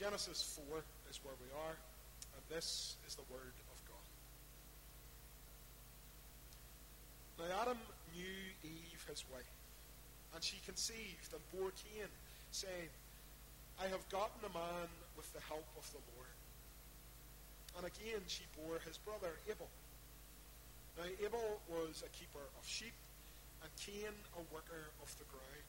Genesis 4 is where we are, and this is the Word of God. Now Adam knew Eve, his wife, and she conceived and bore Cain, saying, I have gotten a man with the help of the Lord. And again she bore his brother Abel. Now Abel was a keeper of sheep, and Cain a worker of the ground.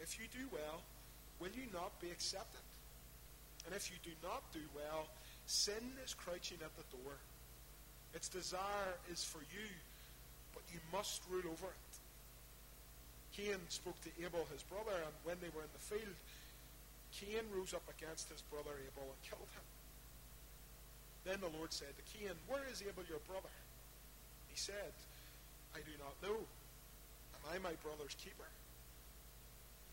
If you do well, will you not be accepted? And if you do not do well, sin is crouching at the door. Its desire is for you, but you must rule over it. Cain spoke to Abel, his brother, and when they were in the field, Cain rose up against his brother Abel and killed him. Then the Lord said to Cain, Where is Abel your brother? He said, I do not know. Am I my brother's keeper?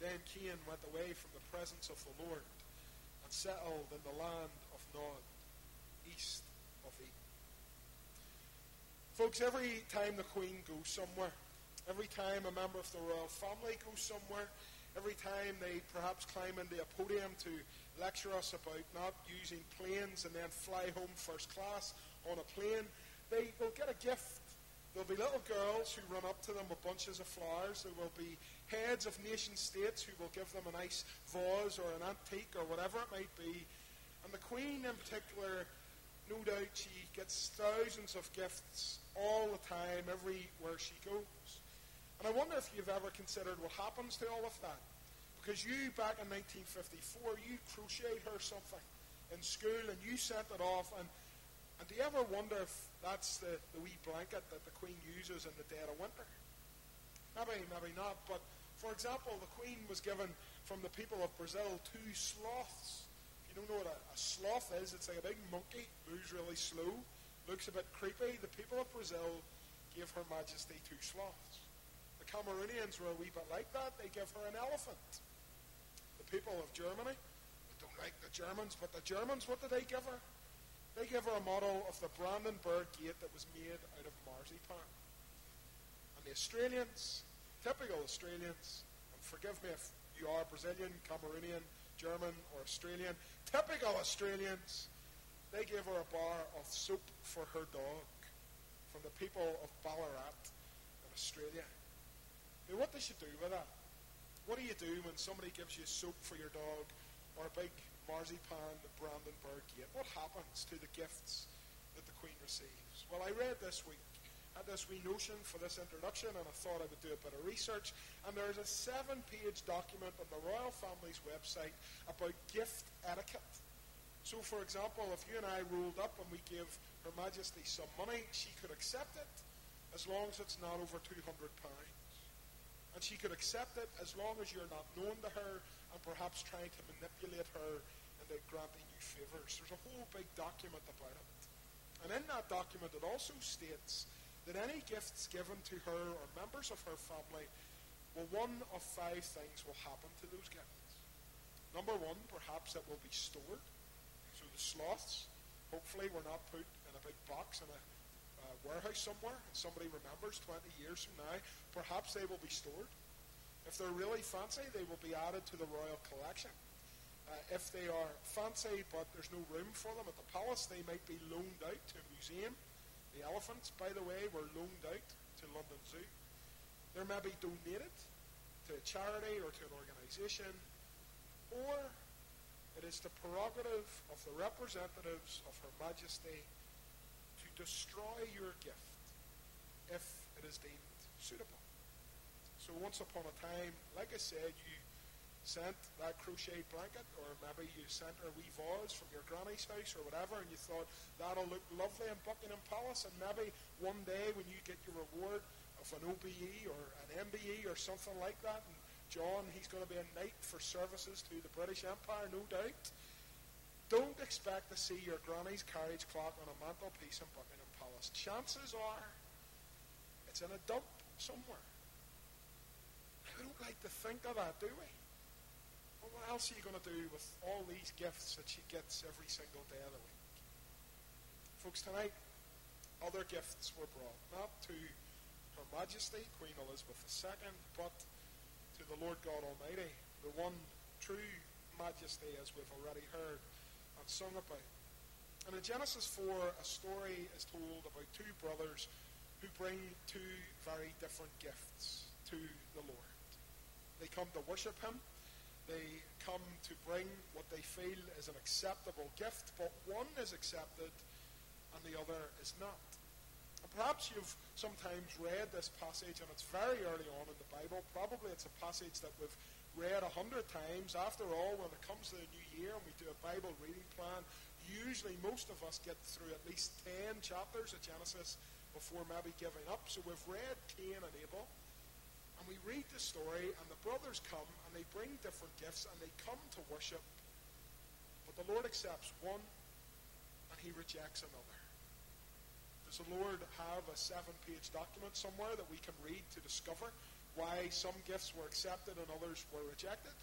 Then Cain went away from the presence of the Lord and settled in the land of Nod, east of Eden. Folks, every time the Queen goes somewhere, every time a member of the royal family goes somewhere, every time they perhaps climb into a podium to lecture us about not using planes and then fly home first class on a plane, they will get a gift. There'll be little girls who run up to them with bunches of flowers. There will be heads of nation states who will give them a nice vase or an antique or whatever it might be. And the Queen, in particular, no doubt she gets thousands of gifts all the time, everywhere she goes. And I wonder if you've ever considered what happens to all of that. Because you, back in 1954, you crocheted her something in school and you sent it off. And, and do you ever wonder if that's the, the wee blanket that the Queen uses in the dead of winter? Maybe, maybe not. But for example, the Queen was given from the people of Brazil two sloths. If you don't know what a, a sloth is, it's like a big monkey, moves really slow, looks a bit creepy. The people of Brazil gave Her Majesty two sloths. The Cameroonians were a wee bit like that. They give her an elephant. The people of Germany, they don't like the Germans, but the Germans, what did they give her? They give her a model of the Brandenburg Gate that was made out of marzipan. And the Australians, typical Australians, and forgive me if you are Brazilian, Cameroonian, German, or Australian, typical Australians, they gave her a bar of soap for her dog from the people of Ballarat in Australia. Now, what does she do with that? What do you do when somebody gives you soap for your dog or a big marzipan Brandenburg gate? What happens to the gifts that the Queen receives? Well, I read this week, had this wee notion for this introduction, and I thought I would do a bit of research. And there's a seven page document on the royal family's website about gift etiquette. So, for example, if you and I rolled up and we gave Her Majesty some money, she could accept it as long as it's not over £200. And she could accept it as long as you're not known to her and perhaps trying to manipulate her into granting you favours. There's a whole big document about it. And in that document, it also states that any gifts given to her or members of her family, well, one of five things will happen to those gifts. Number one, perhaps it will be stored. So the sloths, Hopefully, we're not put in a big box in a uh, warehouse somewhere and somebody remembers 20 years from now. Perhaps they will be stored. If they're really fancy, they will be added to the royal collection. Uh, if they are fancy but there's no room for them at the palace, they might be loaned out to a museum. The elephants, by the way, were loaned out to London Zoo. They may be donated to a charity or to an organisation, or it is the prerogative of the representatives of Her Majesty to destroy your gift if it is deemed suitable. So once upon a time, like I said, you sent that crocheted blanket, or maybe you sent her wee vase from your granny's house or whatever, and you thought that'll look lovely in Buckingham Palace, and maybe one day when you get your reward of an OBE or an MBE or something like that, and John, he's going to be a knight for services to the British Empire, no doubt. Don't expect to see your granny's carriage clock on a mantelpiece in Buckingham Palace. Chances are it's in a dump somewhere. We don't like to think of that, do we? What else are you going to do with all these gifts that she gets every single day of the week? Folks, tonight, other gifts were brought, not to Her Majesty, Queen Elizabeth II, but to the Lord God Almighty, the one true majesty, as we've already heard and sung about. And in Genesis 4, a story is told about two brothers who bring two very different gifts to the Lord. They come to worship Him, they come to bring what they feel is an acceptable gift, but one is accepted and the other is not. And perhaps you've sometimes read this passage, and it's very early on in the Bible. Probably it's a passage that we've read a hundred times. After all, when it comes to the new year and we do a Bible reading plan, usually most of us get through at least 10 chapters of Genesis before maybe giving up. So we've read Cain and Abel we read the story, and the brothers come, and they bring different gifts, and they come to worship. But the Lord accepts one, and he rejects another. Does the Lord have a seven page document somewhere that we can read to discover why some gifts were accepted and others were rejected?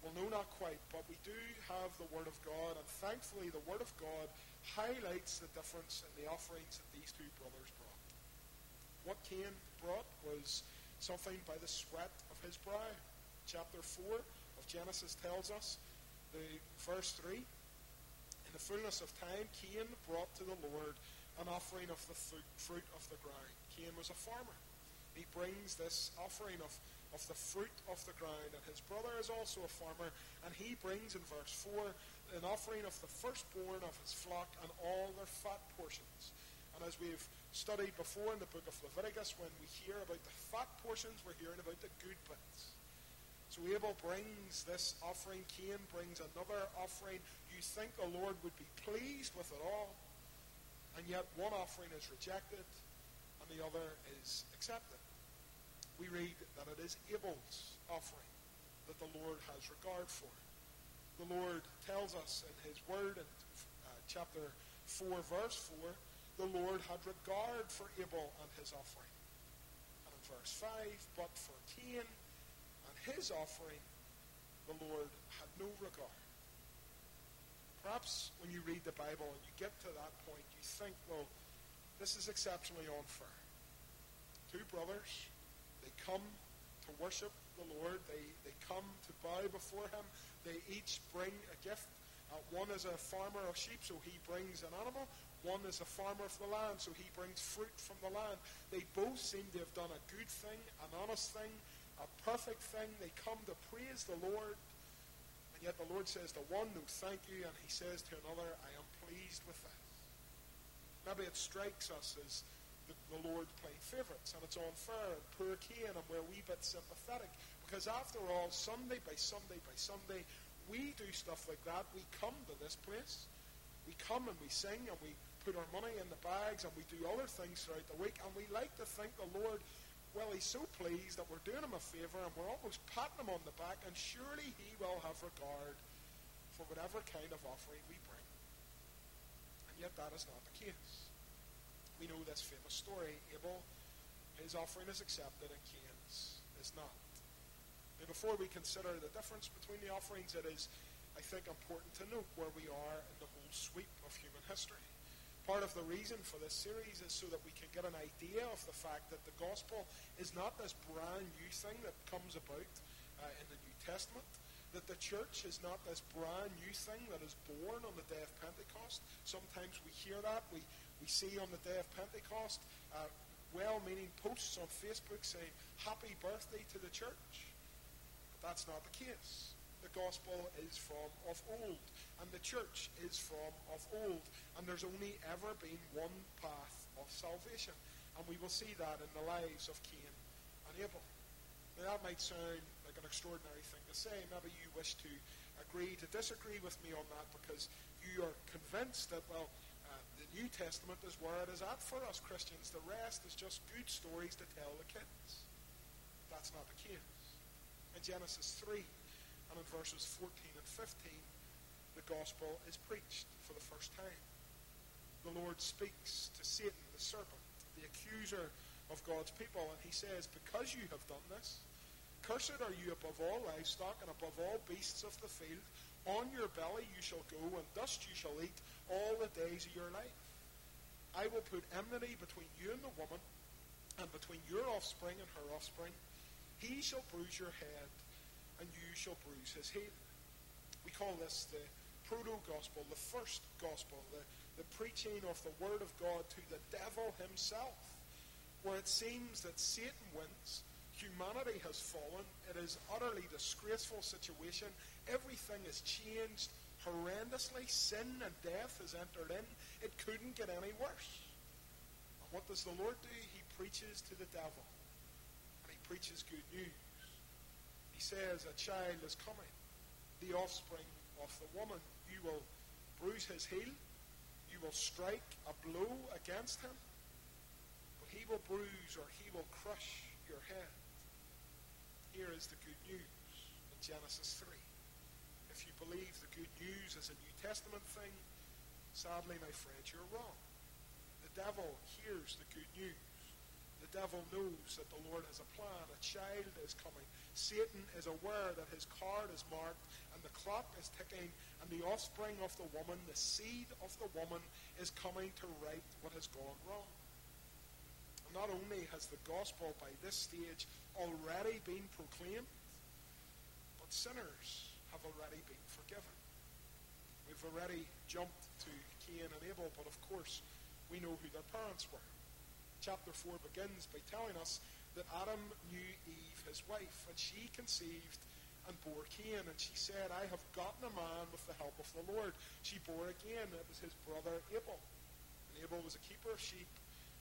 Well, no, not quite, but we do have the Word of God, and thankfully, the Word of God highlights the difference in the offerings that these two brothers brought. What Cain brought was something by the sweat of his brow. Chapter 4 of Genesis tells us, the verse 3, In the fullness of time, Cain brought to the Lord an offering of the fruit of the ground. Cain was a farmer. He brings this offering of, of the fruit of the ground, and his brother is also a farmer, and he brings in verse 4 an offering of the firstborn of his flock and all their fat portions. And as we've studied before in the book of Leviticus, when we hear about the fat portions, we're hearing about the good bits. So Abel brings this offering, Cain brings another offering. You think the Lord would be pleased with it all, and yet one offering is rejected and the other is accepted. We read that it is Abel's offering that the Lord has regard for. The Lord tells us in his word in uh, chapter 4, verse 4, the Lord had regard for Abel and his offering. And in verse 5, but for Cain and his offering, the Lord had no regard. Perhaps when you read the Bible and you get to that point, you think, well, this is exceptionally unfair. Two brothers, they come to worship the Lord, they, they come to bow before him, they each bring a gift. Uh, one is a farmer of sheep, so he brings an animal. One is a farmer of the land, so he brings fruit from the land. They both seem to have done a good thing, an honest thing, a perfect thing. They come to praise the Lord. And yet the Lord says to one, no thank you, and he says to another, I am pleased with this. Maybe it strikes us as the, the Lord playing favourites, and it's unfair, and poor Cain, and we're a wee bit sympathetic. Because after all, Sunday by Sunday by Sunday, we do stuff like that. We come to this place. We come and we sing and we put our money in the bags and we do other things throughout the week. And we like to think the Lord, well, He's so pleased that we're doing Him a favour and we're almost patting Him on the back, and surely He will have regard for whatever kind of offering we bring. And yet that is not the case. We know this famous story. Abel, his offering is accepted and Cain's is not. Before we consider the difference between the offerings, it is I think, important to note where we are in the whole sweep of human history. Part of the reason for this series is so that we can get an idea of the fact that the gospel is not this brand new thing that comes about uh, in the New Testament, that the church is not this brand new thing that is born on the day of Pentecost. Sometimes we hear that. We, we see on the day of Pentecost uh, well meaning posts on Facebook saying, Happy birthday to the church. But that's not the case. The gospel is from of old, and the church is from of old, and there's only ever been one path of salvation. And we will see that in the lives of Cain and Abel. Now, that might sound like an extraordinary thing to say. Maybe you wish to agree to disagree with me on that because you are convinced that, well, uh, the New Testament is where it is at for us Christians. The rest is just good stories to tell the kids. That's not the case. In Genesis 3 and in verses 14 and 15, the gospel is preached for the first time. The Lord speaks to Satan, the serpent, the accuser of God's people. And he says, Because you have done this, cursed are you above all livestock and above all beasts of the field. On your belly you shall go, and dust you shall eat all the days of your life. I will put enmity between you and the woman, and between your offspring and her offspring. He shall bruise your head, and you shall bruise his heel. We call this the proto gospel, the first gospel, the, the preaching of the word of God to the devil himself where it seems that Satan wins, humanity has fallen, it is utterly disgraceful situation, everything is changed horrendously, sin and death has entered in, it couldn't get any worse. What does the Lord do? He preaches to the devil, and he preaches good news. Says, A child is coming, the offspring of the woman. You will bruise his heel, you will strike a blow against him but he will bruise or he will crush your head. Here is the good news in Genesis 3. If you believe the good news is a New Testament thing, sadly, my friend, you're wrong. The devil hears the good news. The devil knows that the Lord has a plan. A child is coming. Satan is aware that his card is marked and the clock is ticking and the offspring of the woman, the seed of the woman, is coming to right what has gone wrong not only has the gospel by this stage already been proclaimed, but sinners have already been forgiven. We've already jumped to Cain and Abel, but of course, we know who their parents were. Chapter 4 begins by telling us that Adam knew Eve, his wife, and she conceived and bore Cain. And she said, I have gotten a man with the help of the Lord. She bore again. It was his brother Abel. And Abel was a keeper of sheep,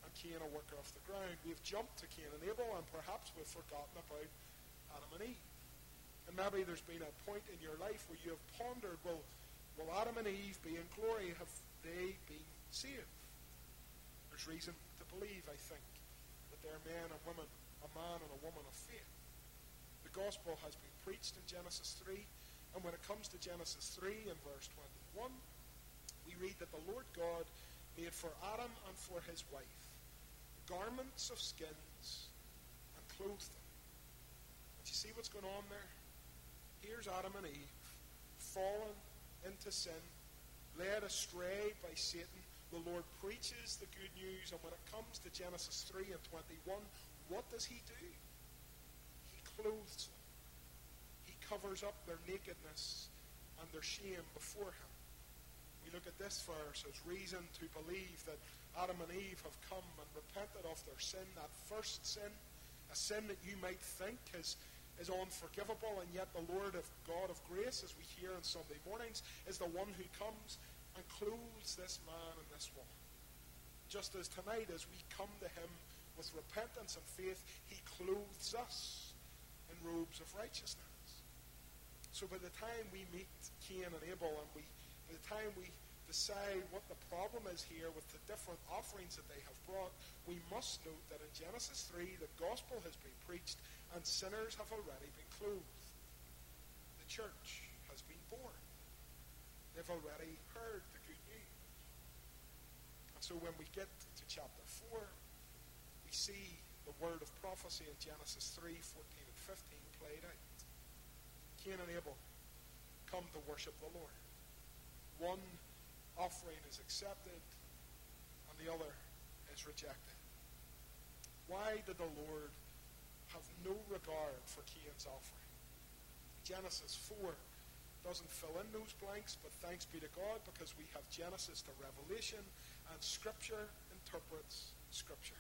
and Cain a worker of the ground. We've jumped to Cain and Abel, and perhaps we've forgotten about Adam and Eve. And maybe there's been a point in your life where you have pondered, well, will Adam and Eve be in glory? Have they been saved? There's reason believe, I think, that they're men and women, a man and a woman of faith. The gospel has been preached in Genesis 3, and when it comes to Genesis 3 and verse 21, we read that the Lord God made for Adam and for his wife garments of skins and clothed them. And you see what's going on there? Here's Adam and Eve, fallen into sin, led astray by Satan. The Lord preaches the good news, and when it comes to Genesis 3 and 21, what does he do? He clothes them. He covers up their nakedness and their shame before him. We look at this verse as reason to believe that Adam and Eve have come and repented of their sin, that first sin, a sin that you might think is, is unforgivable, and yet the Lord of God of grace, as we hear on Sunday mornings, is the one who comes and clothes this man and this woman. Just as tonight, as we come to him with repentance and faith, he clothes us in robes of righteousness. So by the time we meet Cain and Abel, and we, by the time we decide what the problem is here with the different offerings that they have brought, we must note that in Genesis 3, the gospel has been preached and sinners have already been clothed. The church has been born. They've already heard the good news. And so when we get to chapter 4, we see the word of prophecy in Genesis 3, 14 and 15 played out. Cain and Abel come to worship the Lord. One offering is accepted, and the other is rejected. Why did the Lord have no regard for Cain's offering? Genesis 4 doesn't fill in those blanks, but thanks be to God because we have Genesis to Revelation, and Scripture interprets Scripture.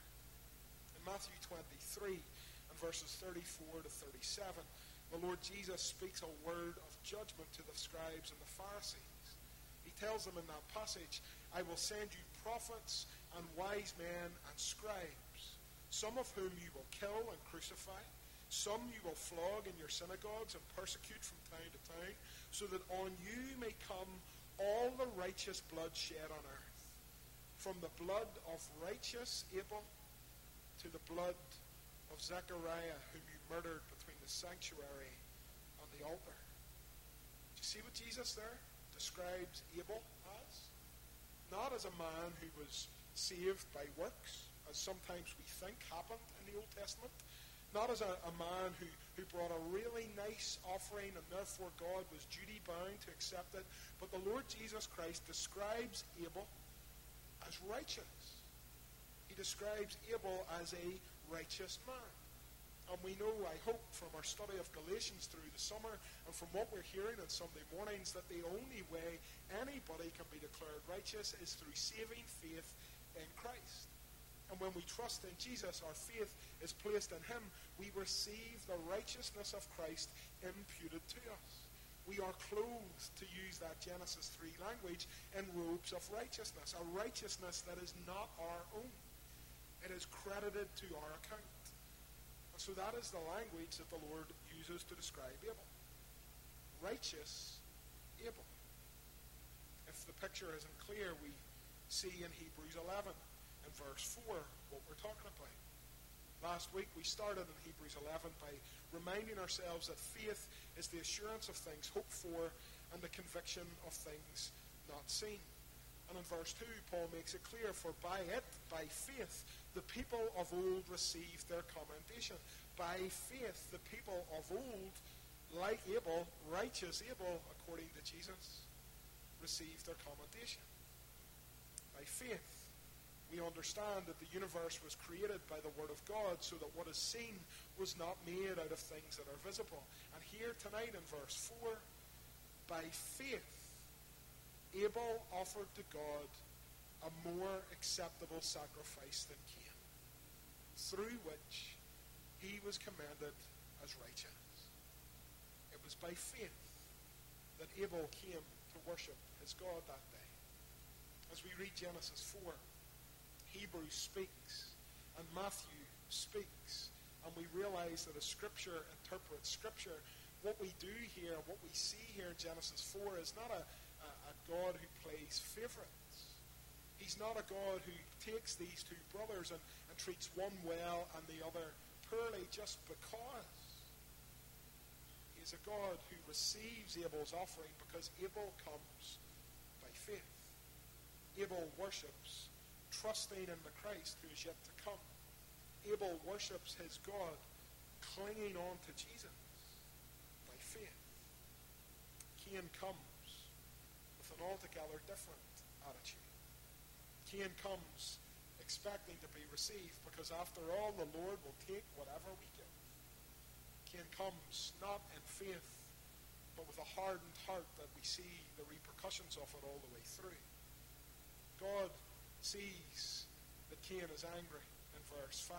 In Matthew 23 and verses 34 to 37, the Lord Jesus speaks a word of judgment to the scribes and the Pharisees. He tells them in that passage, I will send you prophets and wise men and scribes, some of whom you will kill and crucify some you will flog in your synagogues and persecute from town to town, so that on you may come all the righteous blood shed on earth, from the blood of righteous Abel to the blood of Zechariah, whom you murdered between the sanctuary and the altar. Do you see what Jesus there describes Abel as? Not as a man who was saved by works, as sometimes we think happened in the Old Testament not as a, a man who, who brought a really nice offering and therefore God was duty bound to accept it, but the Lord Jesus Christ describes Abel as righteous. He describes Abel as a righteous man. And we know, I hope, from our study of Galatians through the summer and from what we're hearing on Sunday mornings, that the only way anybody can be declared righteous is through saving faith in Christ. And when we trust in Jesus, our faith is placed in Him. We receive the righteousness of Christ imputed to us. We are clothed, to use that Genesis 3 language, in robes of righteousness, a righteousness that is not our own. It is credited to our account. And so that is the language that the Lord uses to describe Abel. Righteous Abel. If the picture isn't clear, we see in Hebrews 11 in verse 4 what we're talking about. Last week we started in Hebrews 11 by reminding ourselves that faith is the assurance of things hoped for and the conviction of things not seen. And in verse 2, Paul makes it clear, for by it, by faith, the people of old received their commendation. By faith, the people of old, like Abel, righteous Abel, according to Jesus, received their commendation. By faith, we understand that the universe was created by the Word of God so that what is seen was not made out of things that are visible. And here tonight in verse 4, by faith, Abel offered to God a more acceptable sacrifice than Cain, through which he was commended as righteous. It was by faith that Abel came to worship his God that day. As we read Genesis 4, Hebrews speaks and Matthew speaks, and we realize that as Scripture interprets Scripture, what we do here, what we see here in Genesis 4 is not a, a, a God who plays favorites. He's not a God who takes these two brothers and, and treats one well and the other poorly just because. He's a God who receives Abel's offering because Abel comes by faith. Abel worships trusting in the Christ who is yet to come. Abel worships his God, clinging on to Jesus by faith. Cain comes with an altogether different attitude. Cain comes expecting to be received because, after all, the Lord will take whatever we give. Cain comes not in faith, but with a hardened heart that we see the repercussions of it all the way through. God sees that Cain is angry in verse 5.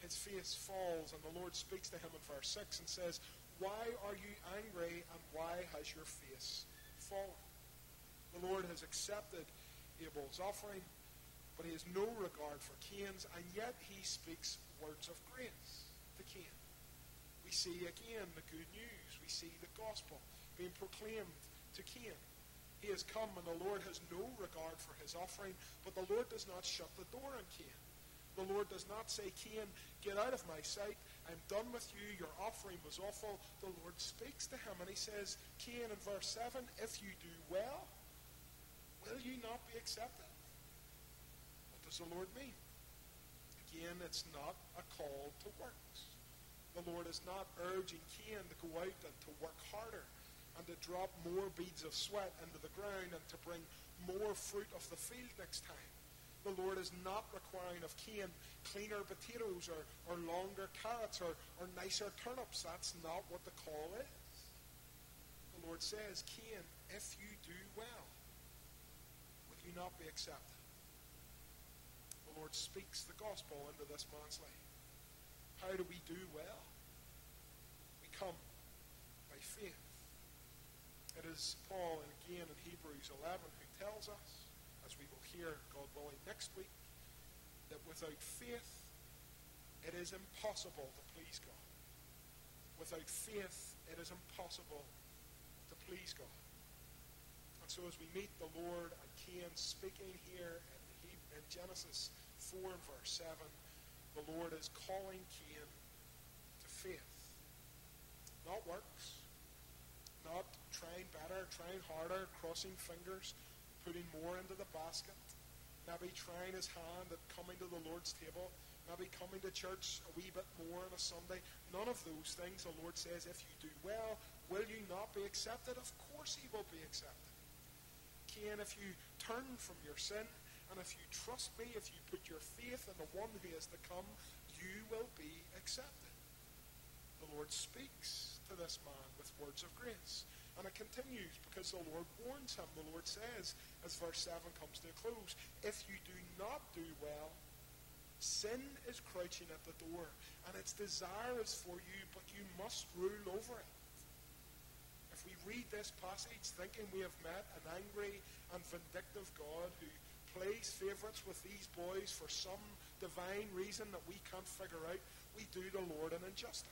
His face falls, and the Lord speaks to him in verse 6 and says, Why are you angry, and why has your face fallen? The Lord has accepted Abel's offering, but he has no regard for Cain's, and yet he speaks words of grace to Cain. We see again the good news. We see the gospel being proclaimed to Cain. He has come, and the Lord has no regard for his offering, but the Lord does not shut the door on Cain. The Lord does not say, Cain, get out of my sight. I'm done with you. Your offering was awful. The Lord speaks to him, and he says, Cain, in verse 7, if you do well, will you not be accepted? What does the Lord mean? Again, it's not a call to works. The Lord is not urging Cain to go out and to work harder and to drop more beads of sweat into the ground and to bring more fruit of the field next time. The Lord is not requiring of Cain cleaner potatoes or, or longer carrots or, or nicer turnips. That's not what the call is. The Lord says, Cain, if you do well, will you not be accepted? The Lord speaks the gospel into this man's life. How do we do well? We come by faith. It is Paul, again in Hebrews 11, who tells us as we will hear, God willing, next week, that without faith, it is impossible to please God. Without faith, it is impossible to please God. And so as we meet the Lord and Cain speaking here in, in Genesis 4 and verse 7, the Lord is calling Cain to faith. Not works, not trying better, trying harder, crossing fingers, putting more into the basket, maybe trying his hand at coming to the Lord's table, maybe coming to church a wee bit more on a Sunday. None of those things. The Lord says, if you do well, will you not be accepted? Of course he will be accepted. Cain, if you turn from your sin, and if you trust me, if you put your faith in the one who is to come, you will be accepted. The Lord speaks to this man with words of grace. And it continues because the Lord warns him. The Lord says, as verse 7 comes to a close, if you do not do well, sin is crouching at the door, and its desire is for you, but you must rule over it. If we read this passage thinking we have met an angry and vindictive God who plays favorites with these boys for some divine reason that we can't figure out, we do the Lord an injustice.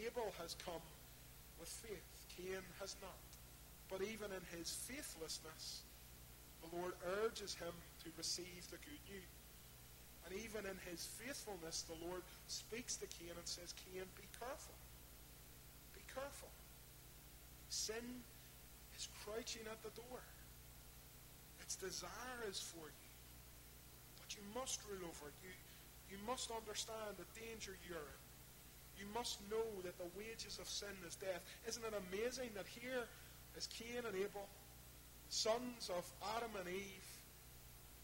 Abel has come with faith. Cain has not. But even in his faithlessness, the Lord urges him to receive the good news. And even in his faithfulness, the Lord speaks to Cain and says, Cain, be careful. Be careful. Sin is crouching at the door. Its desire is for you. But you must rule over it. You, you must understand the danger you're in you must know that the wages of sin is death. Isn't it amazing that here is Cain and Abel, sons of Adam and Eve?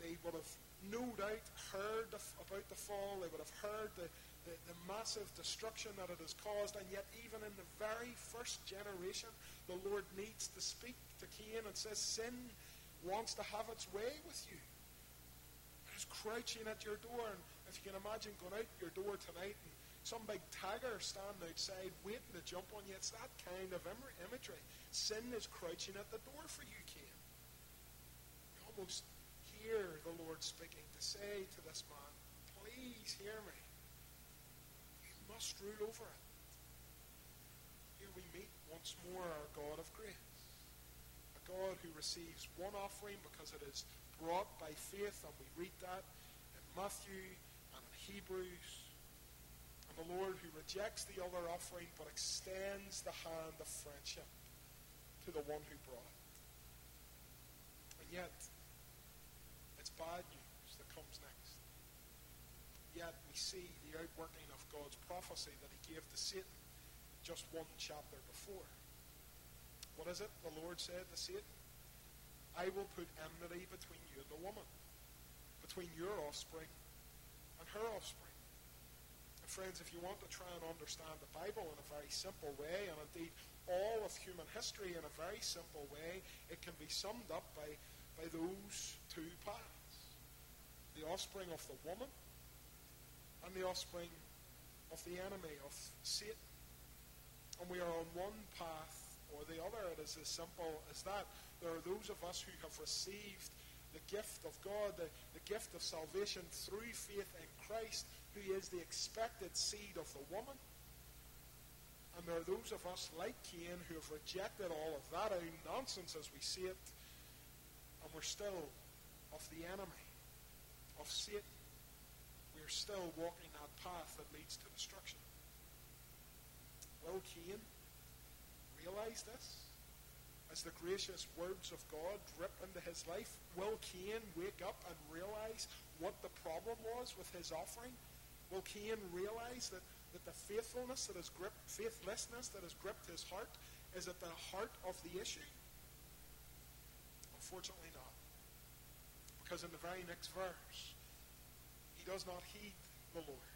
They would have no doubt heard about the fall. They would have heard the, the, the, massive destruction that it has caused. And yet, even in the very first generation, the Lord needs to speak to Cain and says, Sin wants to have its way with you. It is crouching at your door. And if you can imagine going out your door tonight and some big tiger standing outside waiting to jump on you. It's that kind of imagery. Sin is crouching at the door for you, Cain. You almost hear the Lord speaking to say to this man, Please hear me. You must rule over it. Here we meet once more our God of grace. A God who receives one offering because it is brought by faith, and we read that in Matthew and in Hebrews the Lord who rejects the other offering but extends the hand of friendship to the one who brought it. And yet, it's bad news that comes next. Yet we see the outworking of God's prophecy that he gave to Satan just one chapter before. What is it the Lord said to Satan? I will put enmity between you and the woman, between your offspring and her offspring friends, if you want to try and understand the Bible in a very simple way, and indeed all of human history in a very simple way, it can be summed up by, by those two paths. The offspring of the woman and the offspring of the enemy, of Satan. And we are on one path or the other. It is as simple as that. There are those of us who have received the gift of God, the, the gift of salvation through faith in Christ, who is the expected seed of the woman. And there are those of us like Cain who have rejected all of that out nonsense as we see it, and we're still of the enemy, of Satan. We're still walking that path that leads to destruction. Will Cain realize this? As the gracious words of God drip into his life, will Cain wake up and realize what the problem was with his offering? Will Cain realize that, that the faithfulness that has gripped, faithlessness that has gripped his heart is at the heart of the issue? Unfortunately not. Because in the very next verse, he does not heed the Lord.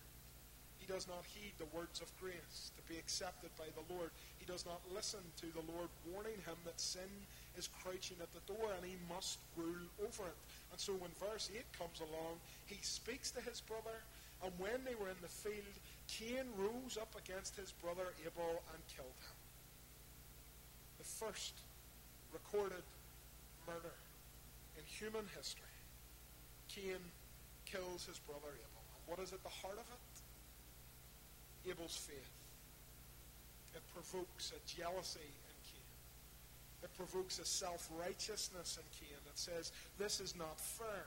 He does not heed the words of grace to be accepted by the Lord. He does not listen to the Lord warning him that sin is crouching at the door and he must rule over it. And so when verse 8 comes along, he speaks to his brother, and when they were in the field, Cain rose up against his brother Abel and killed him. The first recorded murder in human history. Cain kills his brother Abel. And what is at the heart of it? Abel's faith. It provokes a jealousy in Cain. It provokes a self righteousness in Cain that says, This is not fair.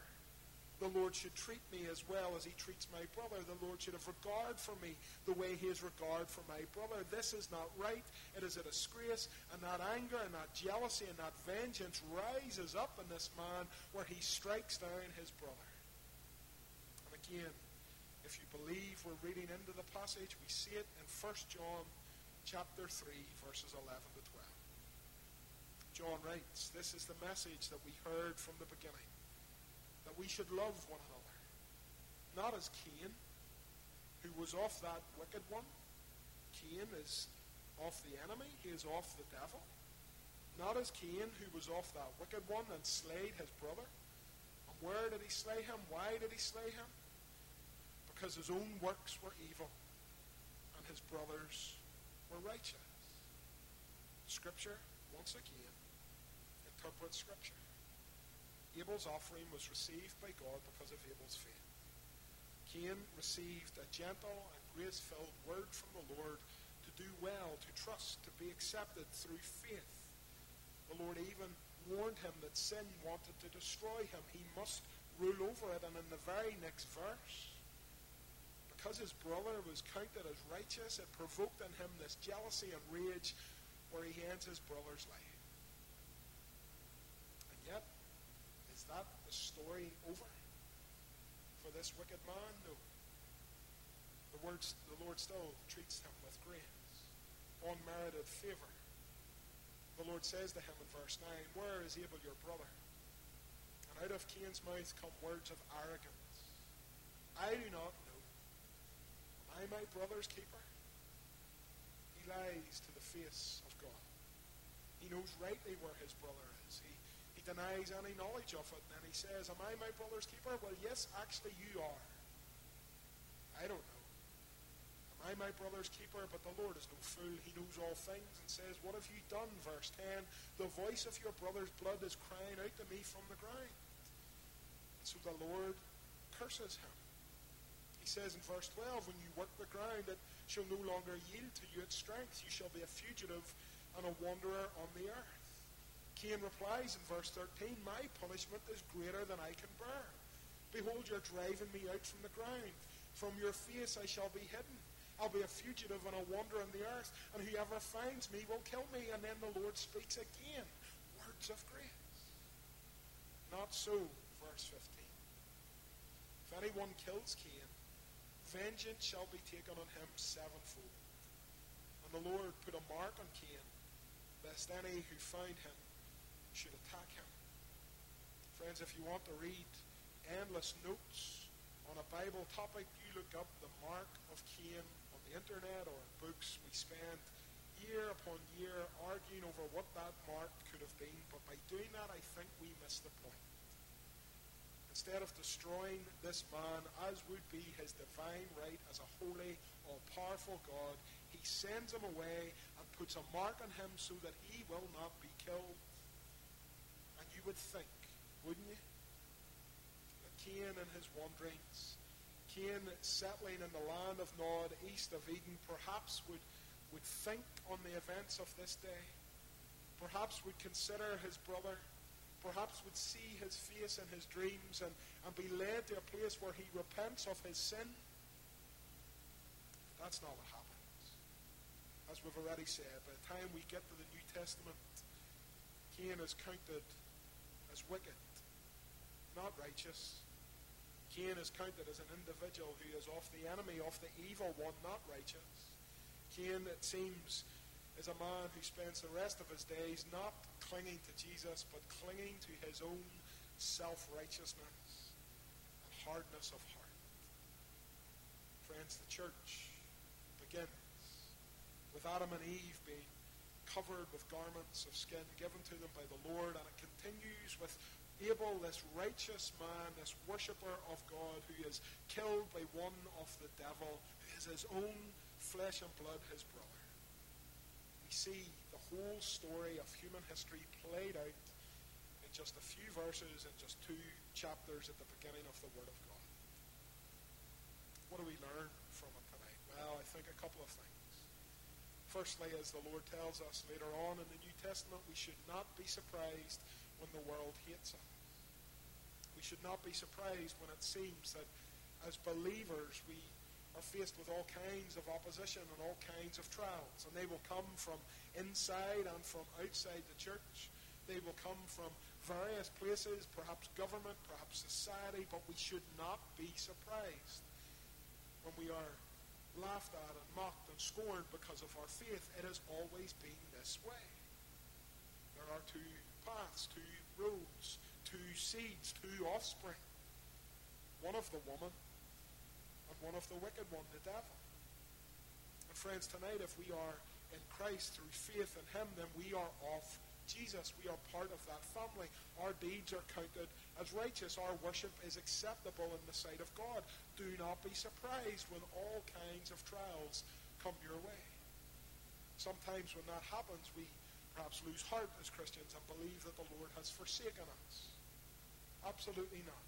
The Lord should treat me as well as he treats my brother. The Lord should have regard for me the way he has regard for my brother. This is not right. It is a disgrace. And that anger and that jealousy and that vengeance rises up in this man where he strikes down his brother. And again, if you believe we're reading into the passage, we see it in 1 John chapter 3, verses 11 to 12. John writes, This is the message that we heard from the beginning that we should love one another. Not as Cain, who was off that wicked one. Cain is off the enemy, he is off the devil. Not as Cain, who was off that wicked one and slayed his brother. And where did he slay him? Why did he slay him? Because his own works were evil and his brothers were righteous. Scripture, once again, interprets Scripture. Abel's offering was received by God because of Abel's faith. Cain received a gentle and grace filled word from the Lord to do well, to trust, to be accepted through faith. The Lord even warned him that sin wanted to destroy him. He must rule over it. And in the very next verse, because his brother was counted as righteous, it provoked in him this jealousy and rage where he ends his brother's life. And yet, is that the story over for this wicked man? No. The, words, the Lord still treats him with grace, unmerited favor. The Lord says to him in verse 9, Where is Abel your brother? And out of Cain's mouth come words of arrogance. I do not know. Am I my brother's keeper? He lies to the face of God. He knows rightly where his brother is. He he denies any knowledge of it. And he says, Am I my brother's keeper? Well, yes, actually, you are. I don't know. Am I my brother's keeper? But the Lord is no fool. He knows all things and says, What have you done? Verse 10 The voice of your brother's blood is crying out to me from the ground. So the Lord curses him. He says in verse 12, When you work the ground, it shall no longer yield to you its strength. You shall be a fugitive and a wanderer on the earth. Cain replies in verse 13, My punishment is greater than I can bear. Behold, you're driving me out from the ground. From your face I shall be hidden. I'll be a fugitive and a wanderer on the earth, and whoever finds me will kill me. And then the Lord speaks again. Words of grace. Not so, verse 15. If anyone kills Cain, vengeance shall be taken on him sevenfold. And the Lord put a mark on Cain, lest any who find him should attack him. Friends, if you want to read endless notes on a Bible topic, you look up the mark of Cain on the internet or in books. We spend year upon year arguing over what that mark could have been, but by doing that, I think we miss the point. Instead of destroying this man, as would be his divine right as a holy, all powerful God, he sends him away and puts a mark on him so that he will not be killed you would think, wouldn't you? That Cain and his wanderings, Cain settling in the land of Nod, east of Eden, perhaps would, would think on the events of this day, perhaps would consider his brother, perhaps would see his face in his dreams and, and be led to a place where he repents of his sin. That's not what happens. As we've already said, by the time we get to the New Testament, Cain is counted as wicked, not righteous. Cain is counted as an individual who is of the enemy, of the evil one, not righteous. Cain, it seems, is a man who spends the rest of his days not clinging to Jesus, but clinging to his own self righteousness and hardness of heart. Friends, the church begins with Adam and Eve being covered with garments of skin given to them by the Lord, and it continues with Abel, this righteous man, this worshipper of God, who is killed by one of the devil, who is his own flesh and blood, his brother. We see the whole story of human history played out in just a few verses in just two chapters at the beginning of the Word of God. What do we learn from it tonight? Well, I think a couple of things. Firstly, as the Lord tells us later on in the New Testament, we should not be surprised when the world hates us. We should not be surprised when it seems that as believers we are faced with all kinds of opposition and all kinds of trials. And they will come from inside and from outside the church. They will come from various places, perhaps government, perhaps society, but we should not be surprised when we are laughed at and mocked and scorned because of our faith. It has always been this way. There are two paths, two roads, two seeds, two offspring. One of the woman and one of the wicked one, the devil. And friends, tonight if we are in Christ through faith in him, then we are of Jesus. We are part of that family. Our deeds are counted as righteous. Our worship is acceptable in the sight of God. Do not be surprised when all kinds of trials come your way. Sometimes when that happens, we perhaps lose heart as Christians and believe that the Lord has forsaken us. Absolutely not.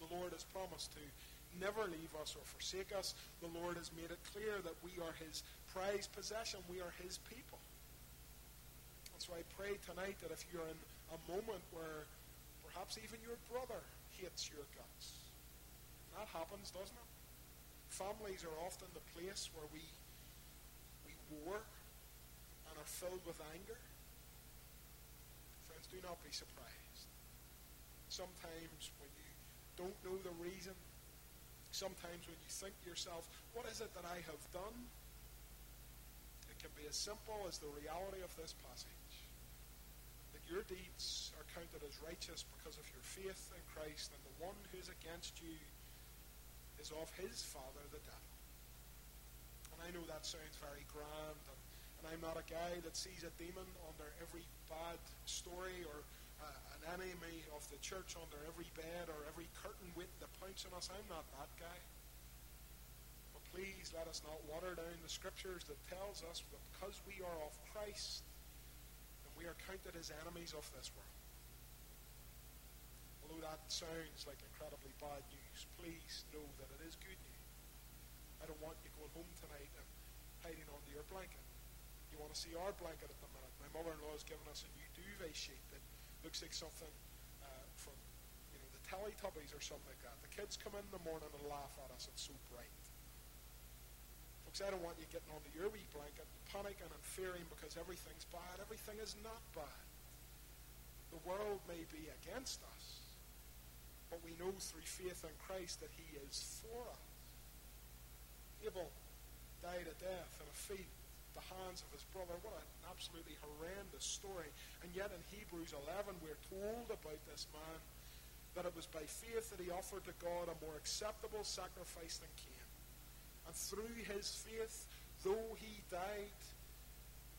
The Lord has promised to never leave us or forsake us. The Lord has made it clear that we are His prized possession. We are His people. And so I pray tonight that if you're in a moment where perhaps even your brother hates your guts, that happens, doesn't it? Families are often the place where we we war are filled with anger. Friends, do not be surprised Sometimes when you don't know the reason, sometimes when you think to yourself, what is it that I have done? It can be as simple as the reality of this passage. That your deeds are counted as righteous because of your faith in Christ, and the one who is against you is of his father, the devil. And I know that sounds very grand, and, and I'm not a guy that sees a demon under every bad story or uh, an enemy of the church under every bed or every curtain waiting to points on us. I'm not that guy. But please let us not water down the scriptures that tells us that because we are of Christ, that we are counted as enemies of this world. Although that sounds like incredibly bad news, please know that it is good news. I don't want you going home tonight and hiding under your blanket. You want to see our blanket at the minute. My mother-in-law has given us a new duvet sheet that looks like something uh, from you know the Teletubbies or something like that. The kids come in the morning and laugh at us. It's so bright. Folks, I don't want you getting onto your wee blanket and panicking and fearing because everything's bad. Everything is not bad. The world may be against us, but we know through faith in Christ that He is for us. Abel died a death in a field the hands of his brother. What an absolutely horrendous story. And yet in Hebrews 11, we're told about this man that it was by faith that he offered to God a more acceptable sacrifice than Cain. And through his faith, though he died,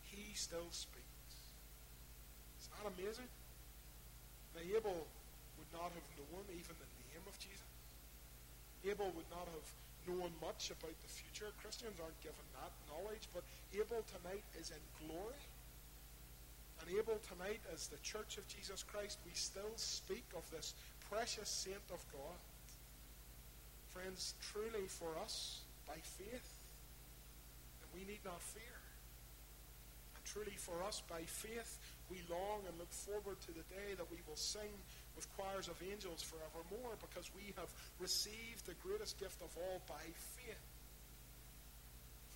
he still speaks. Is that amazing? Now, Abel would not have known even the name of Jesus. Abel would not have known much about the future. Christians aren't given that knowledge, but Abel tonight is in glory. And Abel tonight, as the church of Jesus Christ, we still speak of this precious saint of God. Friends, truly for us, by faith, that we need not fear. And truly for us, by faith, we long and look forward to the day that we will sing with choirs of angels forevermore because we have received the greatest gift of all by faith.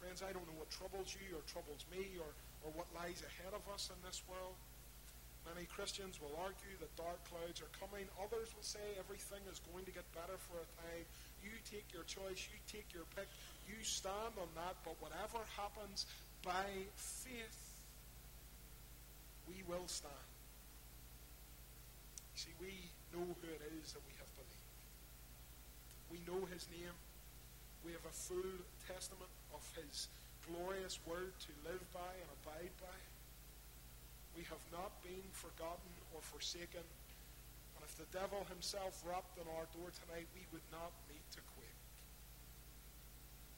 Friends, I don't know what troubles you or troubles me or, or what lies ahead of us in this world. Many Christians will argue that dark clouds are coming. Others will say everything is going to get better for a time. You take your choice. You take your pick. You stand on that. But whatever happens, by faith we will stand. See, we know who it is that we have believed. We know his name. We have a full testament of his glorious word to live by and abide by. We have not been forgotten or forsaken. And if the devil himself rapped on our door tonight, we would not need to quake.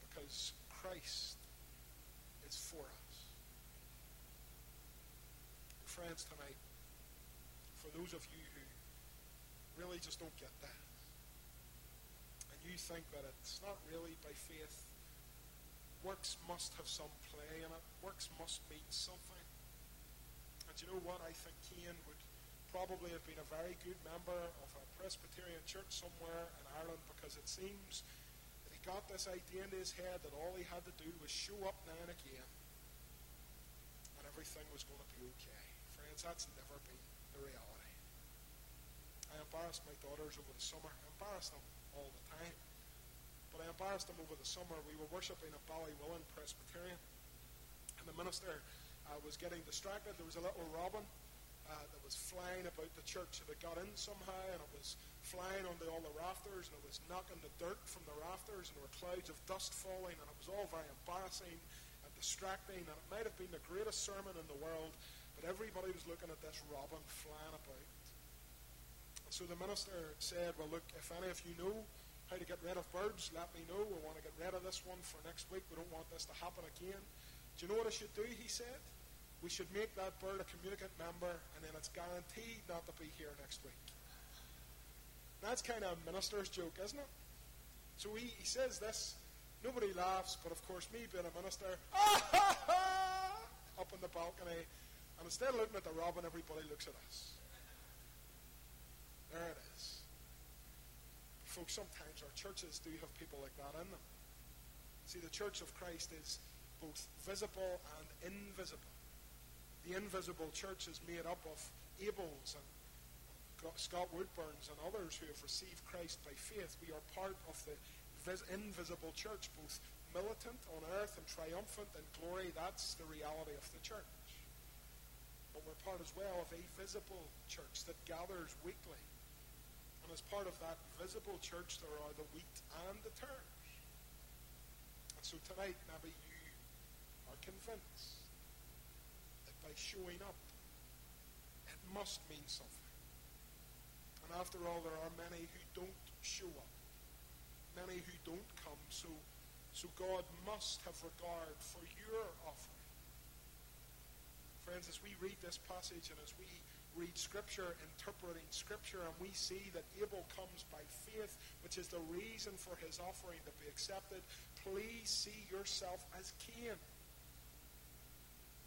Because Christ is for us. Friends, tonight, for those of you who really just don't get that, and you think that it's not really by faith, works must have some play in it, works must mean something. And you know what? I think Cain would probably have been a very good member of a Presbyterian church somewhere in Ireland because it seems that he got this idea into his head that all he had to do was show up now and again and everything was going to be okay. Friends, that's never been the reality. I embarrassed my daughters over the summer. I embarrassed them all the time. But I embarrassed them over the summer. We were worshipping at Ballywillan Presbyterian. And the minister uh, was getting distracted. There was a little robin uh, that was flying about the church. It had got in somehow, and it was flying onto all the rafters, and it was knocking the dirt from the rafters, and there were clouds of dust falling, and it was all very embarrassing and distracting. And it might have been the greatest sermon in the world, but everybody was looking at this robin flying about. So the minister said, Well, look, if any of you know how to get rid of birds, let me know. We want to get rid of this one for next week. We don't want this to happen again. Do you know what I should do? He said we should make that bird a communicant member, and then it's guaranteed not to be here next week. That's kind of a minister's joke, isn't it? So he, he says this. Nobody laughs, but of course, me being a minister, up on the balcony, and instead of looking at the robin, everybody looks at us. There it is. Folks, sometimes our churches do have people like that in them. See, the church of Christ is both visible and invisible. The invisible church is made up of Abels and Scott Woodburns and others who have received Christ by faith. We are part of the invisible church, both militant on earth and triumphant in glory. That's the reality of the church. But we're part as well of a visible church that gathers weekly. And as part of that visible church, there are the wheat and the tares. And so tonight, maybe you are convinced that by showing up. It must mean something. And after all, there are many who don't show up, many who don't come. So, so God must have regard for your offering. Friends, as we read this passage and as we read Scripture, interpreting Scripture, and we see that Abel comes by faith, which is the reason for his offering to be accepted, please see yourself as Cain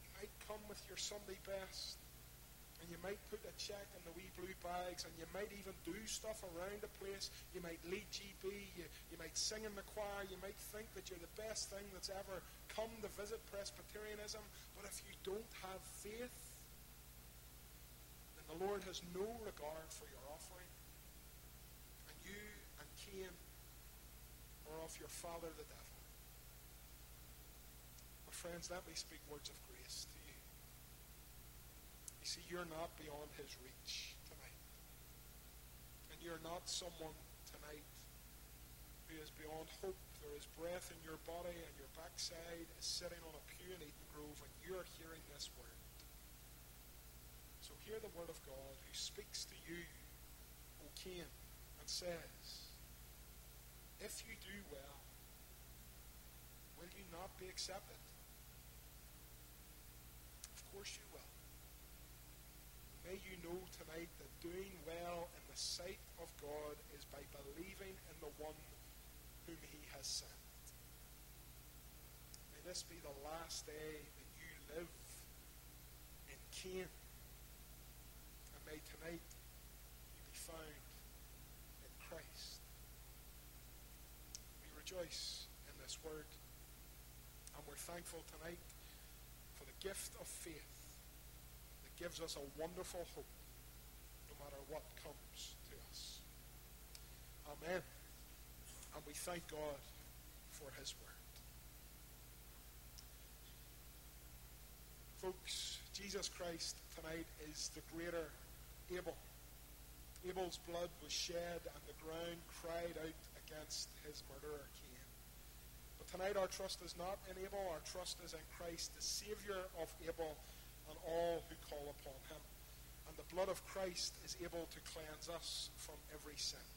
You might come with your Sunday best, and you might put a check in the wee blue bags, and you might even do stuff around the place. You might lead GB, you, you might sing in the choir, you might think that you're the best thing that's ever come to visit Presbyterianism, but if you don't have faith, the Lord has no regard for your offering. And you and Cain are of your father the devil. My friends, let me speak words of grace to you. You see, you're not beyond his reach tonight. And you're not someone tonight who is beyond hope. There is breath in your body and your backside is sitting on a pew in Eden Grove and you're hearing this word. Hear the word of God who speaks to you, O Cain, and says, If you do well, will you not be accepted? Of course you will. May you know tonight that doing well in the sight of God is by believing in the one whom he has sent. May this be the last day that you live in Cain. May tonight you be found in Christ. We rejoice in this word. And we're thankful tonight for the gift of faith that gives us a wonderful hope no matter what comes to us. Amen. And we thank God for his word. Folks, Jesus Christ tonight is the greater Abel. Abel's blood was shed and the ground cried out against his murderer Cain. But tonight our trust is not in Abel, our trust is in Christ, the Saviour of Abel and all who call upon him. And the blood of Christ is able to cleanse us from every sin.